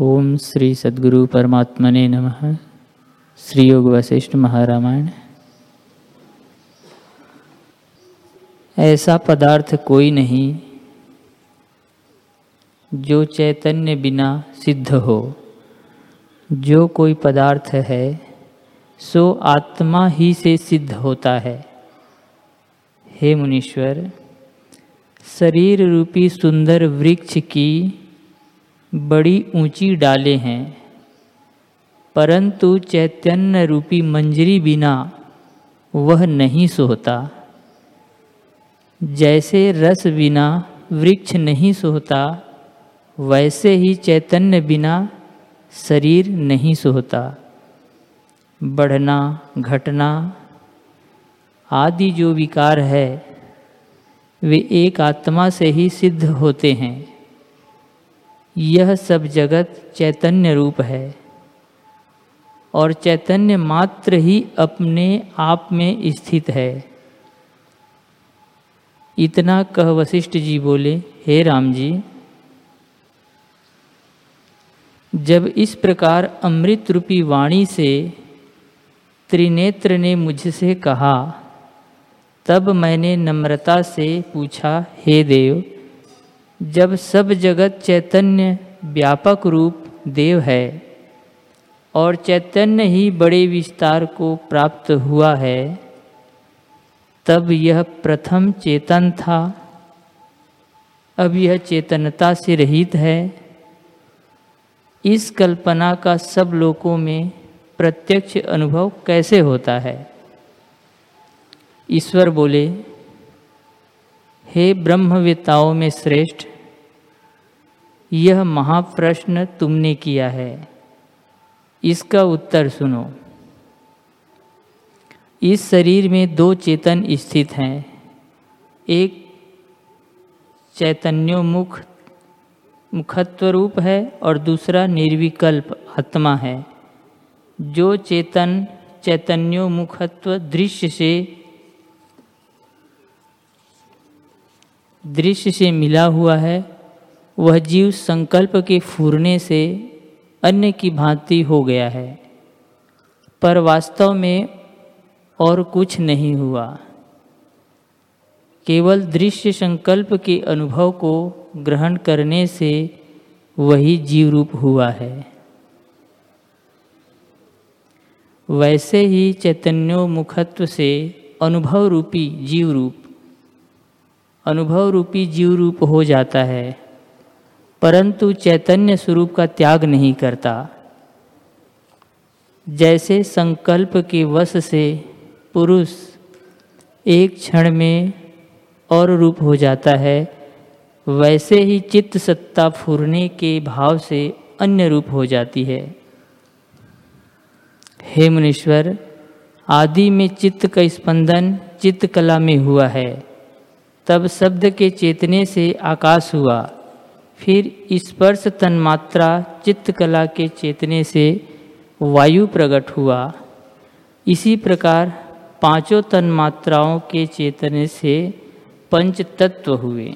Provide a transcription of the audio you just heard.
ओम श्री सद्गुरु परमात्मने नमः। श्री योग वशिष्ठ महारामायण। ऐसा पदार्थ कोई नहीं जो चैतन्य बिना सिद्ध हो। जो कोई पदार्थ है, सो आत्मा ही से सिद्ध होता है। हे मुनीश्वर, शरीर रूपी सुंदर वृक्ष की बड़ी ऊँची डाले हैं। परंतु चैतन्य रूपी मंजरी बिना वह नहीं सोता। जैसे रस बिना वृक्ष नहीं सोता, वैसे ही चैतन्य बिना शरीर नहीं सोता। बढ़ना, घटना आदि जो विकार है, वे एक आत्मा से ही सिद्ध होते हैं। यह सब जगत चैतन्य रूप है। और चैतन्य मात्र ही अपने आप में स्थित है। इतना कह वशिष्ठ जी बोले, हे राम जी, जब इस प्रकार अमृत रूपी वाणी से त्रिनेत्र ने मुझसे कहा, तब मैंने नम्रता से पूछा, हे देव जब सब जगत चैतन्य व्यापक रूप देव है और चैतन्य ही बड़े विस्तार को प्राप्त हुआ है, तब यह प्रथम चेतन था। अब यह चेतनता से रहित है। इस कल्पना का सब लोगों में प्रत्यक्ष अनुभव कैसे होता है? ईश्वर बोले हे ब्रह्मवेताओं में श्रेष्ठ, यह महाप्रश्न तुमने किया है। इसका उत्तर सुनो। इस शरीर में दो चेतन स्थित हैं। एक चैतन्योमुख मुखत्व रूप है और दूसरा निर्विकल्प आत्मा है। जो चेतन चैतन्योमुखत्व दृश्य से दृश्य से मिला हुआ है, वह जीव संकल्प के फूरने से अन्य की भांति हो गया है, पर वास्तव में और कुछ नहीं हुआ। केवल दृश्य संकल्प के अनुभव को ग्रहण करने से वही जीव रूप हुआ है। वैसे ही चैतन्योमुखत्व से अनुभव रूपी जीव रूप अनुभव रूपी जीव रूप हो जाता है, परंतु चैतन्य स्वरूप का त्याग नहीं करता। जैसे संकल्प के वश से पुरुष एक क्षण में और रूप हो जाता है, वैसे ही चित्त सत्ता फूरने के भाव से अन्य रूप हो जाती है। हे मुनीश्वर, आदि में चित्त का स्पंदन चित्त कला में हुआ है। तब शब्द के चेतने से आकाश हुआ। फिर स्पर्श तन्मात्रा चित्तकला के चेतने से वायु प्रकट हुआ। इसी प्रकार पाँचों तन्मात्राओं के चेतने से पंच तत्व हुए।